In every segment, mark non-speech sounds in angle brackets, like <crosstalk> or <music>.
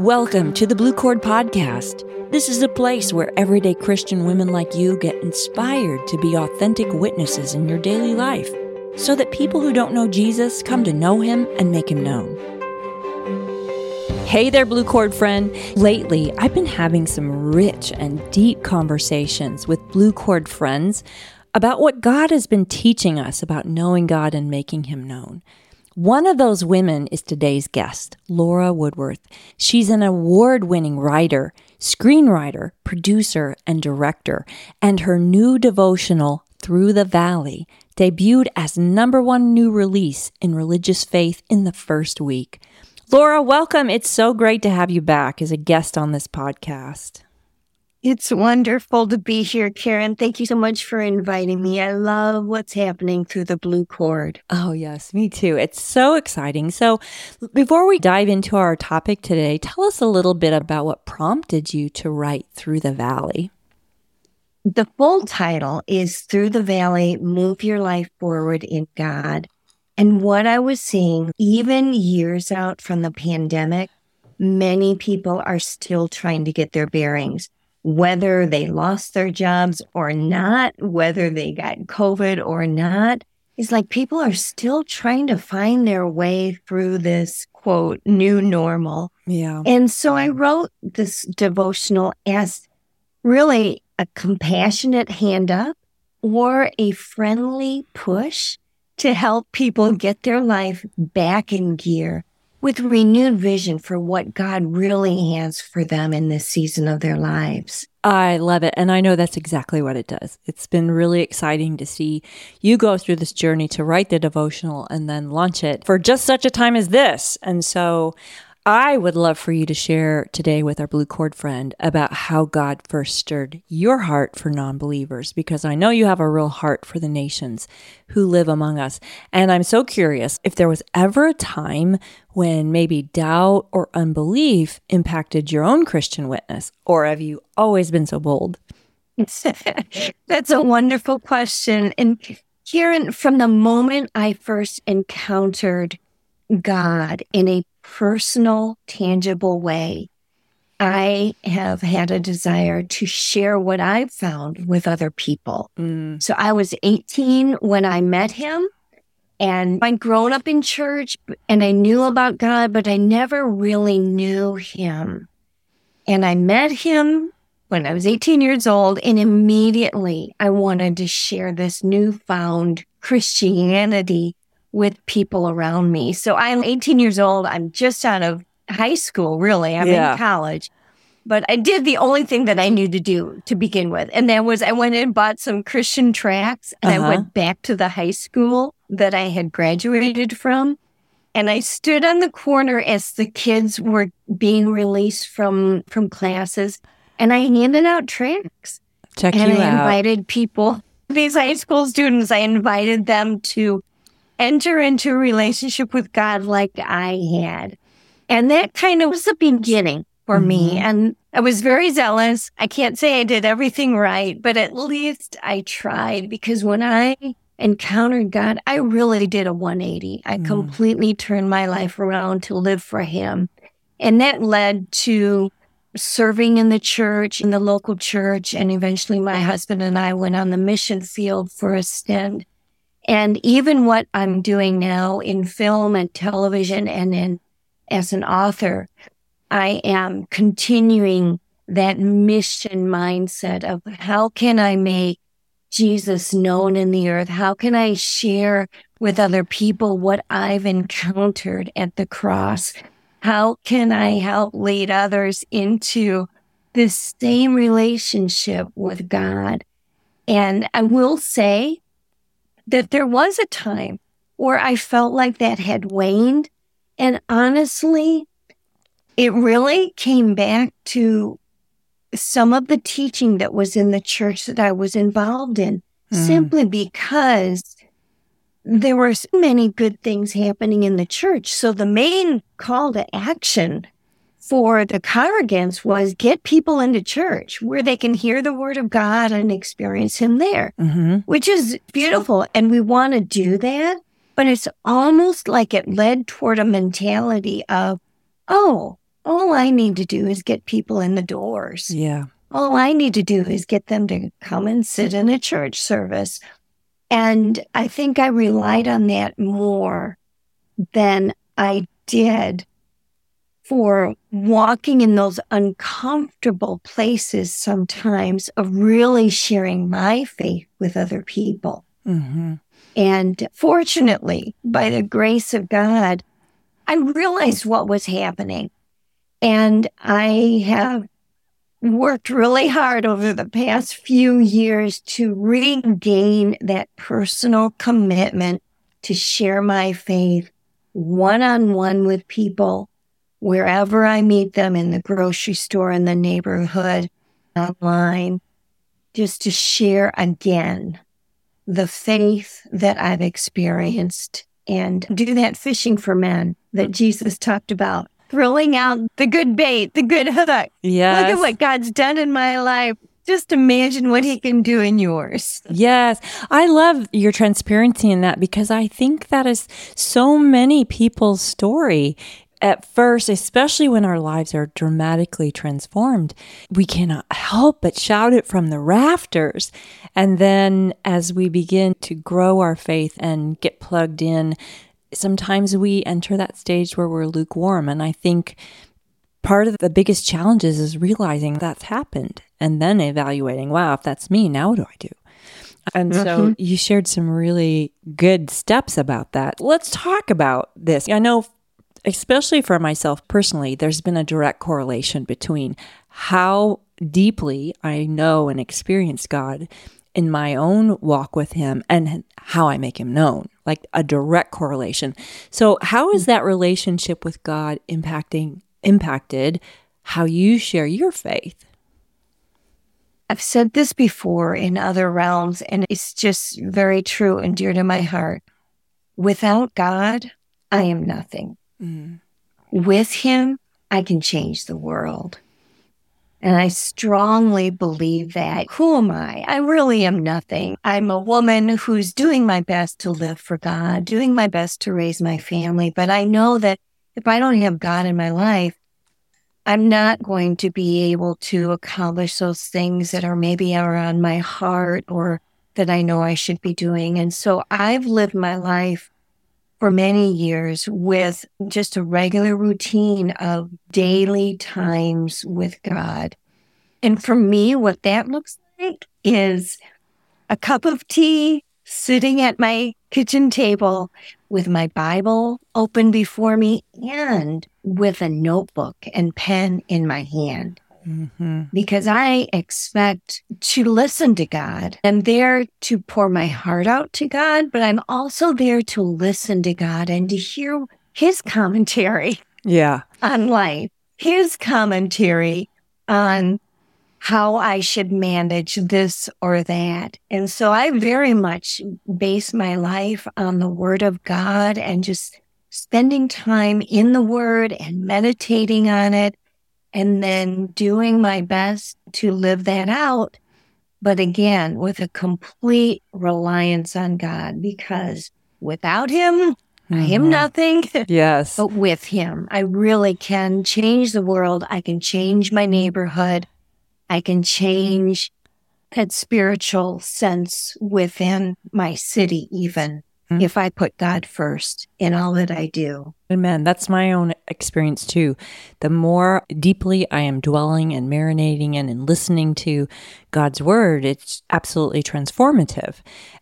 Welcome to the Blue Cord Podcast. This is a place where everyday Christian women like you get inspired to be authentic witnesses in your daily life so that people who don't know Jesus come to know him and make him known. Hey there, Blue Cord friend. Lately, I've been having some rich and deep conversations with Blue Cord friends about what God has been teaching us about knowing God and making him known. One of those women is today's guest, Laura Woodworth. She's an award winning writer, screenwriter, producer, and director, and her new devotional, Through the Valley, debuted as number one new release in religious faith in the first week. Laura, welcome. It's so great to have you back as a guest on this podcast. It's wonderful to be here, Karen. Thank you so much for inviting me. I love what's happening through the blue cord. Oh, yes, me too. It's so exciting. So, before we dive into our topic today, tell us a little bit about what prompted you to write Through the Valley. The full title is Through the Valley Move Your Life Forward in God. And what I was seeing, even years out from the pandemic, many people are still trying to get their bearings whether they lost their jobs or not, whether they got COVID or not. It's like people are still trying to find their way through this quote, new normal. Yeah. And so I wrote this devotional as really a compassionate hand up or a friendly push to help people get their life back in gear with renewed vision for what God really has for them in this season of their lives. I love it. And I know that's exactly what it does. It's been really exciting to see you go through this journey to write the devotional and then launch it for just such a time as this. And so I would love for you to share today with our Blue Cord friend about how God first stirred your heart for non believers, because I know you have a real heart for the nations who live among us. And I'm so curious if there was ever a time when maybe doubt or unbelief impacted your own Christian witness, or have you always been so bold? <laughs> That's a wonderful question. And Karen, from the moment I first encountered God in a personal, tangible way, I have had a desire to share what I've found with other people. Mm. So I was 18 when I met him and I'd grown up in church and I knew about God, but I never really knew him. And I met him when I was 18 years old and immediately I wanted to share this newfound Christianity with people around me. So I'm 18 years old. I'm just out of high school, really. I'm yeah. in college. But I did the only thing that I knew to do to begin with. And that was I went and bought some Christian tracts and uh-huh. I went back to the high school that I had graduated from. And I stood on the corner as the kids were being released from from classes and I handed out tracts. Check and you I out. invited people, these high school students, I invited them to enter into a relationship with God like I had. And that kind of was the beginning for mm-hmm. me. And I was very zealous. I can't say I did everything right, but at least I tried because when I encountered God, I really did a 180. I mm. completely turned my life around to live for Him. And that led to serving in the church, in the local church. And eventually my husband and I went on the mission field for a stint. And even what I'm doing now in film and television and in as an author, I am continuing that mission mindset of how can I make Jesus known in the earth? How can I share with other people what I've encountered at the cross? How can I help lead others into this same relationship with God? And I will say that there was a time where I felt like that had waned. And honestly, it really came back to some of the teaching that was in the church that I was involved in, mm. simply because there were so many good things happening in the church. So the main call to action for the congregants was get people into church where they can hear the word of God and experience Him there, mm-hmm. which is beautiful. And we want to do that. But it's almost like it led toward a mentality of, oh, all I need to do is get people in the doors. Yeah. All I need to do is get them to come and sit in a church service. And I think I relied on that more than I did for walking in those uncomfortable places sometimes of really sharing my faith with other people. Mm-hmm. And fortunately, by the grace of God, I realized what was happening. And I have worked really hard over the past few years to regain that personal commitment to share my faith one on one with people wherever I meet them in the grocery store, in the neighborhood, online, just to share again the faith that I've experienced and do that fishing for men that Jesus talked about. Throwing out the good bait, the good hook. Yes. Look at what God's done in my life. Just imagine what he can do in yours. Yes. I love your transparency in that because I think that is so many people's story. At first, especially when our lives are dramatically transformed, we cannot help but shout it from the rafters. And then as we begin to grow our faith and get plugged in, sometimes we enter that stage where we're lukewarm. And I think part of the biggest challenges is realizing that's happened and then evaluating, wow, if that's me, now what do I do? And so Mhm. you shared some really good steps about that. Let's talk about this. I know, especially for myself personally, there's been a direct correlation between how deeply I know and experience God in my own walk with Him and how I make Him known, like a direct correlation. So, how is that relationship with God impacting impacted how you share your faith? I've said this before in other realms, and it's just very true and dear to my heart. Without God, I am nothing. Mm. With Him, I can change the world. And I strongly believe that. Who am I? I really am nothing. I'm a woman who's doing my best to live for God, doing my best to raise my family. But I know that if I don't have God in my life, I'm not going to be able to accomplish those things that are maybe are on my heart or that I know I should be doing. And so I've lived my life for many years with just a regular routine of daily times with God. And for me, what that looks like is a cup of tea sitting at my kitchen table with my Bible open before me and with a notebook and pen in my hand Mm-hmm. because I expect to listen to God. I'm there to pour my heart out to God, but I'm also there to listen to God and to hear his commentary Yeah. on life, his commentary on how I should manage this or that. And so I very much base my life on the word of God and just spending time in the word and meditating on it and then doing my best to live that out. But again, with a complete reliance on God because without him, I am Mhm. nothing. <laughs> Yes. But with him, I really can change the world. I can change my neighborhood. I can change that spiritual sense within my city, even Mm. if I put God first in all that I do. Amen. That's my own experience too. The more deeply I am dwelling and marinating in and listening to God's word, it's absolutely transformative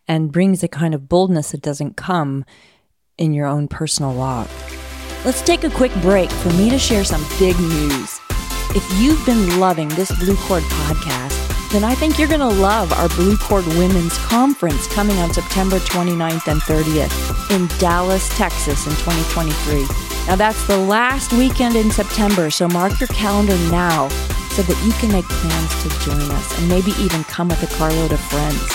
and brings a kind of boldness that doesn't come in your own personal walk. Let's take a quick break for me to share some big news. If you've been loving this Blue Cord podcast, then I think you're going to love our Blue Cord Women's Conference coming on September 29th and 30th in Dallas, Texas in 2023. Now, that's the last weekend in September, so mark your calendar now so that you can make plans to join us and maybe even come with a carload of friends.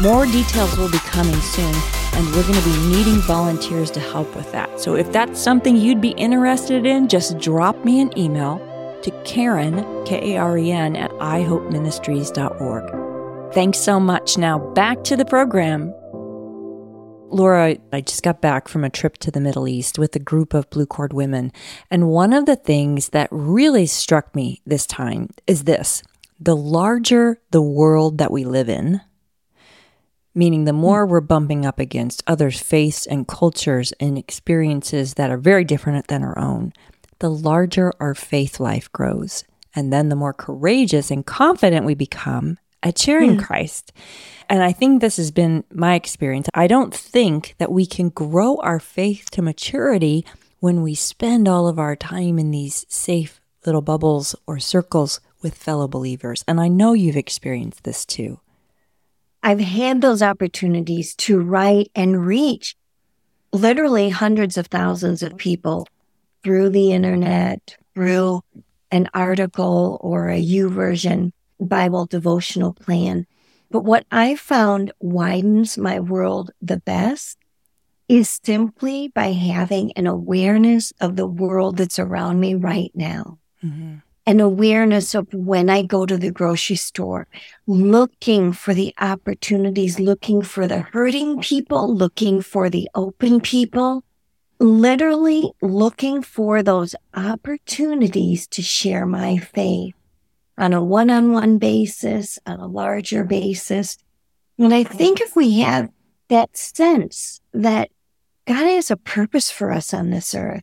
More details will be coming soon, and we're going to be needing volunteers to help with that. So if that's something you'd be interested in, just drop me an email to Karen, K A R E N, at ihopeministries.org. Thanks so much. Now back to the program. Laura, I just got back from a trip to the Middle East with a group of blue cord women. And one of the things that really struck me this time is this the larger the world that we live in, meaning the more we're bumping up against others' faiths and cultures and experiences that are very different than our own, the larger our faith life grows. And then the more courageous and confident we become at sharing mm. Christ. And I think this has been my experience. I don't think that we can grow our faith to maturity when we spend all of our time in these safe little bubbles or circles with fellow believers. And I know you've experienced this too. I've had those opportunities to write and reach literally hundreds of thousands of people through the internet, through an article or a YouVersion Bible devotional plan. But what I found widens my world the best is simply by having an awareness of the world that's around me right now. Mm-hmm. An awareness of when I go to the grocery store, looking for the opportunities, looking for the hurting people, looking for the open people, literally looking for those opportunities to share my faith on a one on one basis, on a larger basis. And I think if we have that sense that God has a purpose for us on this earth,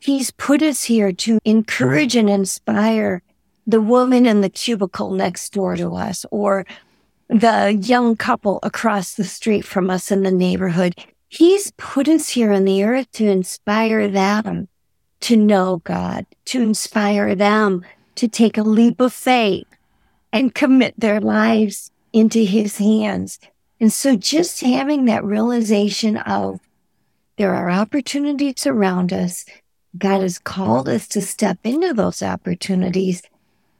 He's put us here to encourage and inspire the woman in the cubicle next door to us or the young couple across the street from us in the neighborhood. He's put us here on the earth to inspire them to know God, to inspire them to take a leap of faith and commit their lives into his hands. And so just having that realization of there are opportunities around us. God has called us to step into those opportunities.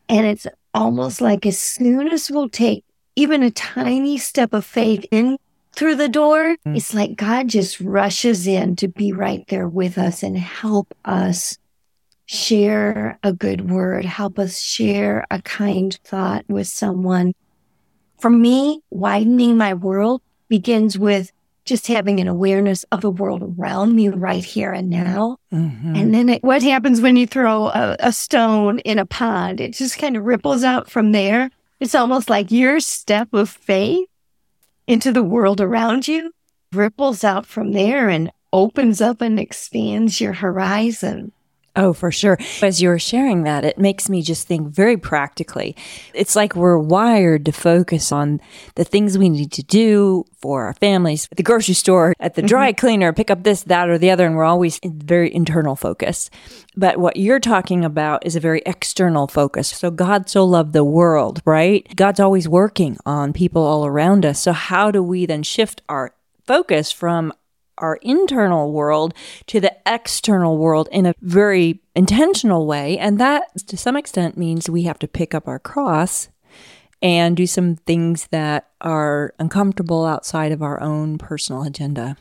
And it's almost like as soon as we'll take even a tiny step of faith in through the door, mm. it's like God just rushes in to be right there with us and help us share a good word, help us share a kind thought with someone. For me, widening my world begins with just having an awareness of the world around me right here and now. Mm-hmm. And then it, what happens when you throw a, a stone in a pond? It just kind of ripples out from there. It's almost like your step of faith into the world around you ripples out from there and opens up and expands your horizon. Oh, for sure. As you were sharing that, it makes me just think very practically. It's like we're wired to focus on the things we need to do for our families, at the grocery store, at the dry mm-hmm. cleaner, pick up this, that, or the other. And we're always in very internal focus. But what you're talking about is a very external focus. So God so loved the world, right? God's always working on people all around us. So how do we then shift our focus from our internal world to the external world in a very intentional way. And that, to some extent, means we have to pick up our cross and do some things that are uncomfortable outside of our own personal agenda.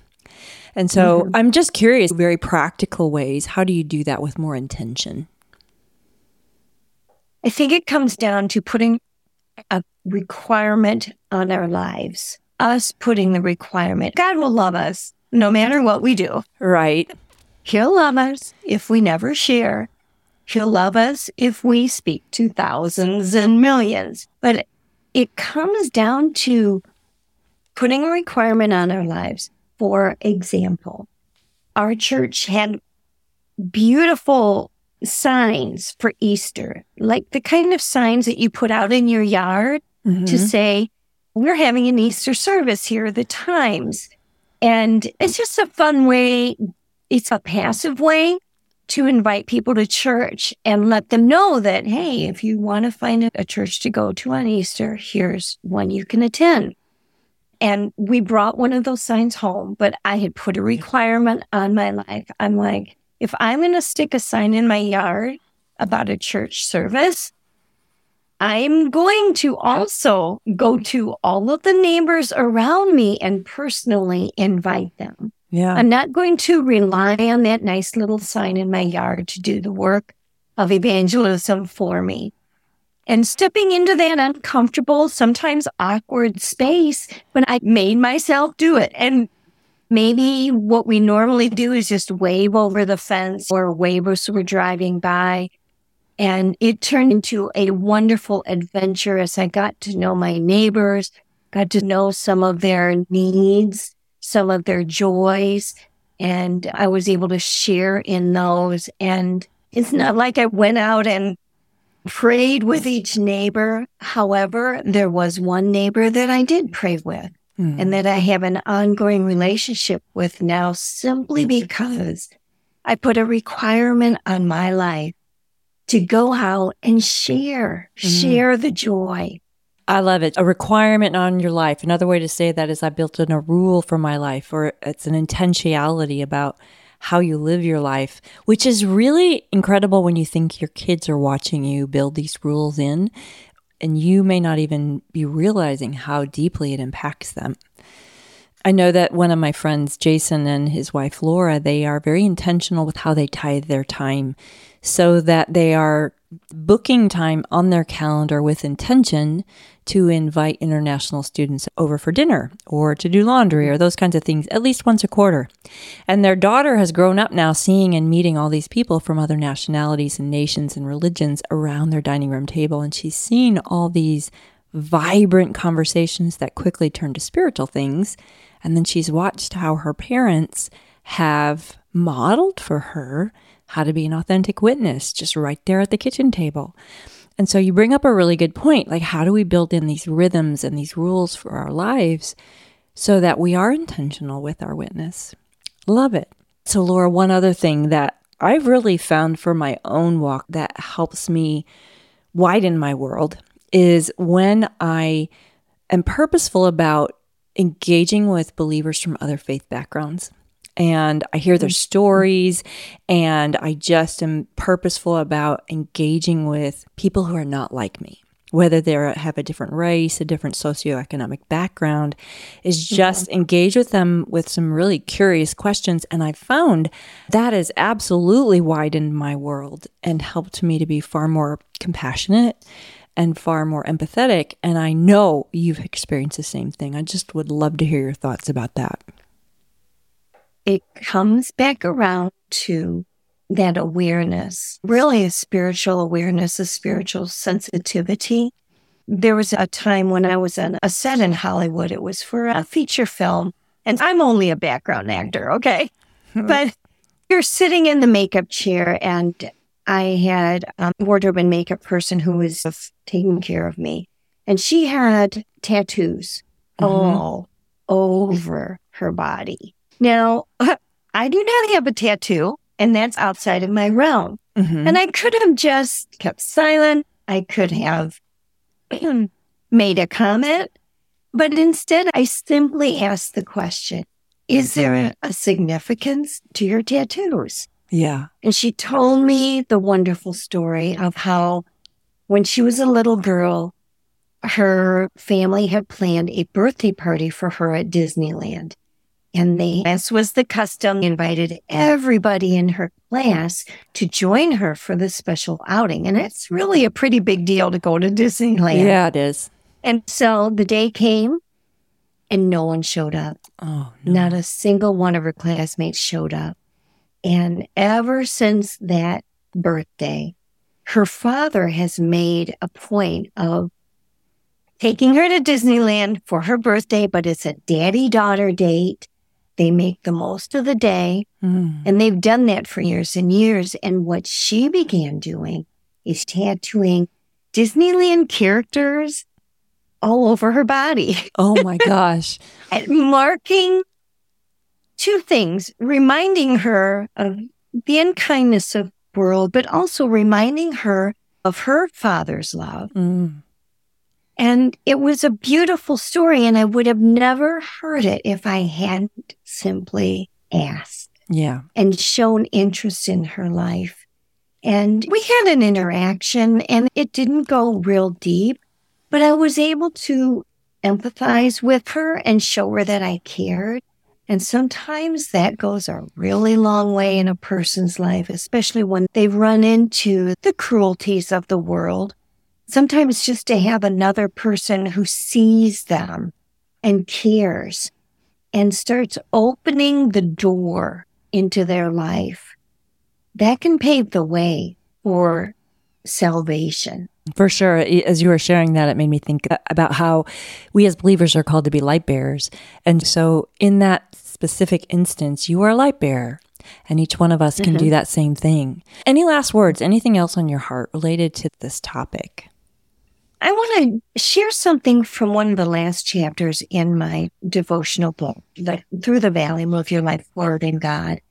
And so mm-hmm. I'm just curious, very practical ways. How do you do that with more intention? I think it comes down to putting a requirement on our lives, us putting the requirement. God will love us no matter what we do. Right. He'll love us if we never share. He'll love us if we speak to thousands and millions. But it comes down to putting a requirement on our lives. For example, our church had beautiful signs for Easter, like the kind of signs that you put out in your yard mm-hmm. to say, we're having an Easter service here the times. And it's just a fun way. It's a passive way to invite people to church and let them know that, hey, if you want to find a church to go to on Easter, here's one you can attend. And we brought one of those signs home, but I had put a requirement on my life. I'm like, if I'm going to stick a sign in my yard about a church service, I'm going to also go to all of the neighbors around me and personally invite them. Yeah. I'm not going to rely on that nice little sign in my yard to do the work of evangelism for me. And stepping into that uncomfortable, sometimes awkward space, when I made myself do it. And maybe what we normally do is just wave over the fence or wave as we're driving by. And it turned into a wonderful adventure as I got to know my neighbors, got to know some of their needs, some of their joys, and I was able to share in those. And it's not like I went out and prayed with each neighbor. However, there was one neighbor that I did pray with mm. and that I have an ongoing relationship with now simply because I put a requirement on my life to go out and share, mm. share the joy. I love it. A requirement on your life. Another way to say that is I built in a rule for my life, or it's an intentionality about how you live your life, which is really incredible when you think your kids are watching you build these rules in, and you may not even be realizing how deeply it impacts them. I know that one of my friends, Jason, and his wife Laura, they are very intentional with how they tithe their time so that they are booking time on their calendar with intention to invite international students over for dinner or to do laundry or those kinds of things at least once a quarter. And their daughter has grown up now seeing and meeting all these people from other nationalities and nations and religions around their dining room table. And she's seen all these vibrant conversations that quickly turn to spiritual things. And then she's watched how her parents have modeled for her how to be an authentic witness just right there at the kitchen table. And so you bring up a really good point. Like, how do we build in these rhythms and these rules for our lives so that we are intentional with our witness? Love it. So, Laura, one other thing that I've really found for my own walk that helps me widen my world is when I am purposeful about engaging with believers from other faith backgrounds and I hear their mm-hmm. stories and I just am purposeful about engaging with people who are not like me. Whether they have a different race, a different socioeconomic background, is mm-hmm. just mm-hmm. engage with them with some really curious questions. And I found that has absolutely widened my world and helped me to be far more compassionate and far more empathetic. And I know you've experienced the same thing. I just would love to hear your thoughts about that it comes back around to that awareness, really a spiritual awareness, a spiritual sensitivity. There was a time when I was on a set in Hollywood. It was for a feature film, and I'm only a background actor, okay? <laughs> but you're sitting in the makeup chair, and I had a wardrobe and makeup person who was taking care of me, and she had tattoos mm-hmm. all over her body. Now, <laughs> I do not have a tattoo, and that's outside of my realm. Mm-hmm. And I could have just kept silent. I could have <clears throat> made a comment, but instead I simply asked the question Is there a, a significance to your tattoos? Yeah. And she told me the wonderful story of how when she was a little girl, her family had planned a birthday party for her at Disneyland. And they, as was the custom, invited everybody in her class to join her for this special outing. And it's really a pretty big deal to go to Disneyland. Yeah, it is. And so the day came and no one showed up. Oh, no. Not a single one of her classmates showed up. And ever since that birthday, her father has made a point of taking her to Disneyland for her birthday, but it's a daddy daughter date. They make the most of the day. Mm. And they've done that for years and years. And what she began doing is tattooing Disneyland characters all over her body. Oh my <laughs> gosh. and marking two things, reminding her of the unkindness of world, but also reminding her of her father's love. Mm. And it was a beautiful story, and I would have never heard it if I hadn't simply asked. Yeah. And shown interest in her life. And we had an interaction, and it didn't go real deep, but I was able to empathize with her and show her that I cared. And sometimes that goes a really long way in a person's life, especially when they run into the cruelties of the world sometimes just to have another person who sees them and cares and starts opening the door into their life, that can pave the way for salvation. For sure. As you were sharing that, it made me think about how we as believers are called to be light bearers. And so, in that specific instance, you are a light bearer, and each one of us can mm-hmm. do that same thing. Any last words? Anything else on your heart related to this topic? I want to share something from one of the last chapters in my devotional book, like Through the Valley, Move Your Life Forward in God.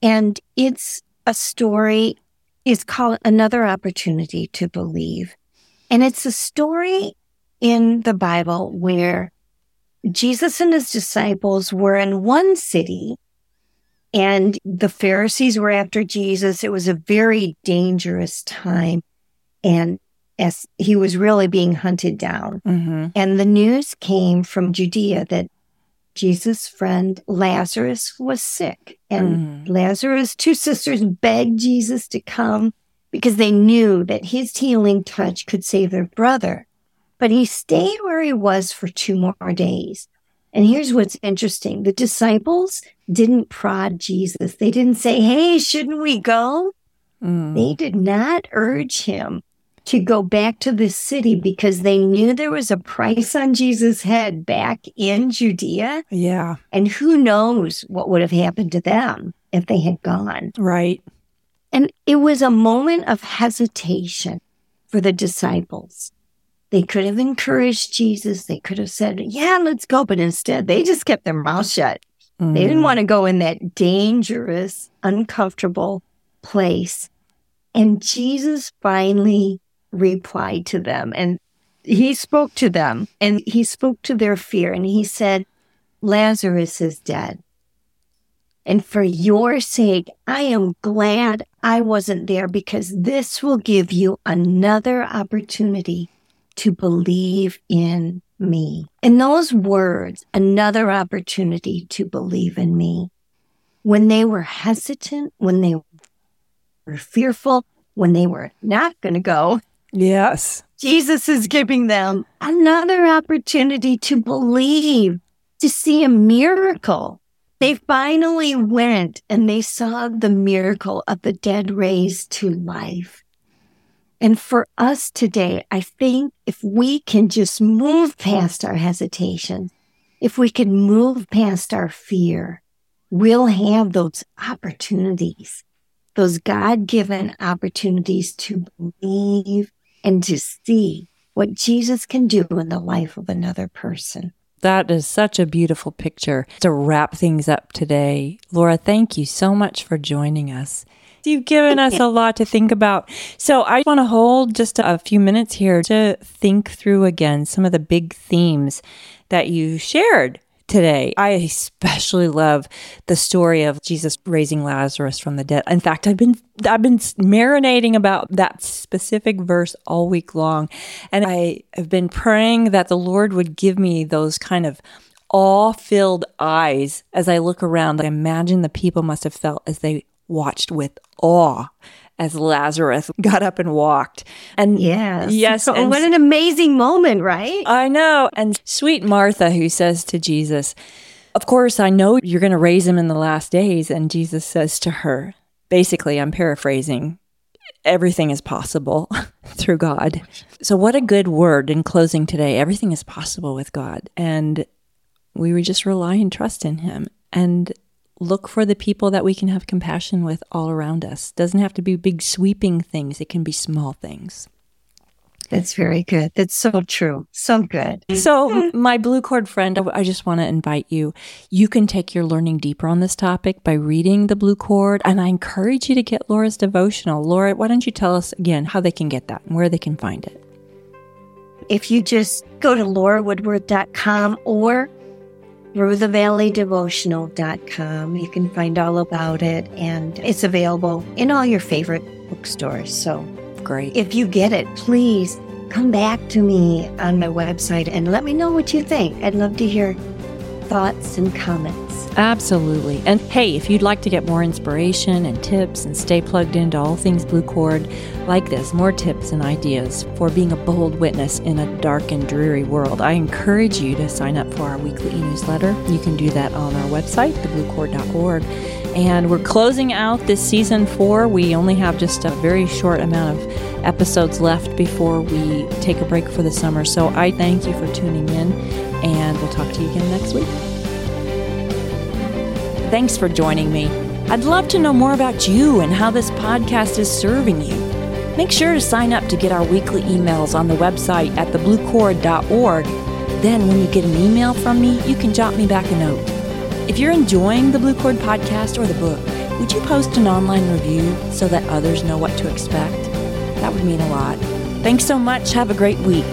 And it's a story, it's called Another Opportunity to Believe. And it's a story in the Bible where Jesus and his disciples were in one city and the Pharisees were after Jesus. It was a very dangerous time. And as he was really being hunted down. Mm-hmm. And the news came from Judea that Jesus' friend Lazarus was sick. And mm. Lazarus' two <laughs> sisters begged Jesus to come because they knew that his healing touch could save their brother. But he stayed where he was for two more days. And here's what's interesting the disciples didn't prod Jesus. They didn't say, Hey, shouldn't we go? Mm. They did not urge him to go back to the city because they knew there was a price on Jesus' head back in Judea. Yeah. And who knows what would have happened to them if they had gone. Right. And it was a moment of hesitation for the disciples. They could have encouraged Jesus. They could have said, Yeah, let's go. But instead, they just kept their mouth shut. Mm. They didn't mm. want to go in that dangerous, uncomfortable place. And Jesus finally replied to them and he spoke to them and he spoke to their fear and he said, Lazarus is dead. And for your sake, I am glad I wasn't there because this will give you another opportunity to believe in me. And those words, another opportunity to believe in me, when they were hesitant, when they were fearful, when they were not going to go, Yes. Jesus is giving them another opportunity to believe, to see a miracle. They finally went and they saw the miracle of the dead raised to life. And for us today, I think if we can just move past our hesitation, if we can move past our fear, we'll have those opportunities, those God given opportunities to believe and to see what Jesus can do in the life of another person. That is such a beautiful picture. To wrap things up today, Laura, thank you so much for joining us. You've given us a lot to think about. So I want to hold just a few minutes here to think through again some of the big themes that you shared today. I especially love the story of Jesus raising Lazarus from the dead. In fact, I've been I've been marinating about that specific verse all week long, and I have been praying that the Lord would give me those kind of awe-filled eyes as I look around. I imagine the people must have felt as they watched with awe as Lazarus got up and walked. And yes, yes, so, and what an amazing moment, right? I know. And sweet Martha, who says to Jesus, Of course, I know you're going to raise him in the last days. And Jesus says to her, basically, I'm paraphrasing, everything is possible <laughs> through God. So, what a good word in closing today. Everything is possible with God. And we just rely and trust in him. And look for the people that we can have compassion with all around us. Doesn't have to be big sweeping things. It can be small things. That's very good. That's so true. So good. So, my blue cord friend, I just want to invite you. You can take your learning deeper on this topic by reading the blue cord, and I encourage you to get Laura's devotional. Laura, why don't you tell us again how they can get that and where they can find it? If you just go to laurawoodworth.com or throughthevalleydevotional.com. You can find all about it, and it's available in all your favorite bookstores. So great. If you get it, please come back to me on my website and let me know what you think. I'd love to hear thoughts and comments. Absolutely. And hey, if you'd like to get more inspiration and tips and stay plugged into all things Blue Cord like this, more tips and ideas for being a bold witness in a dark and dreary world, I encourage you to sign up for our weekly e newsletter. You can do that on our website, thebluecord.org. And we're closing out this season four. We only have just a very short amount of episodes left before we take a break for the summer. So I thank you for tuning in, and we'll talk to you again next week. Thanks for joining me. I'd love to know more about you and how this podcast is serving you. Make sure to sign up to get our weekly emails on the website at thebluecord.org. Then, when you get an email from me, you can jot me back a note. If you're enjoying the Blue Cord podcast or the book, would you post an online review so that others know what to expect? That would mean a lot. Thanks so much. Have a great week.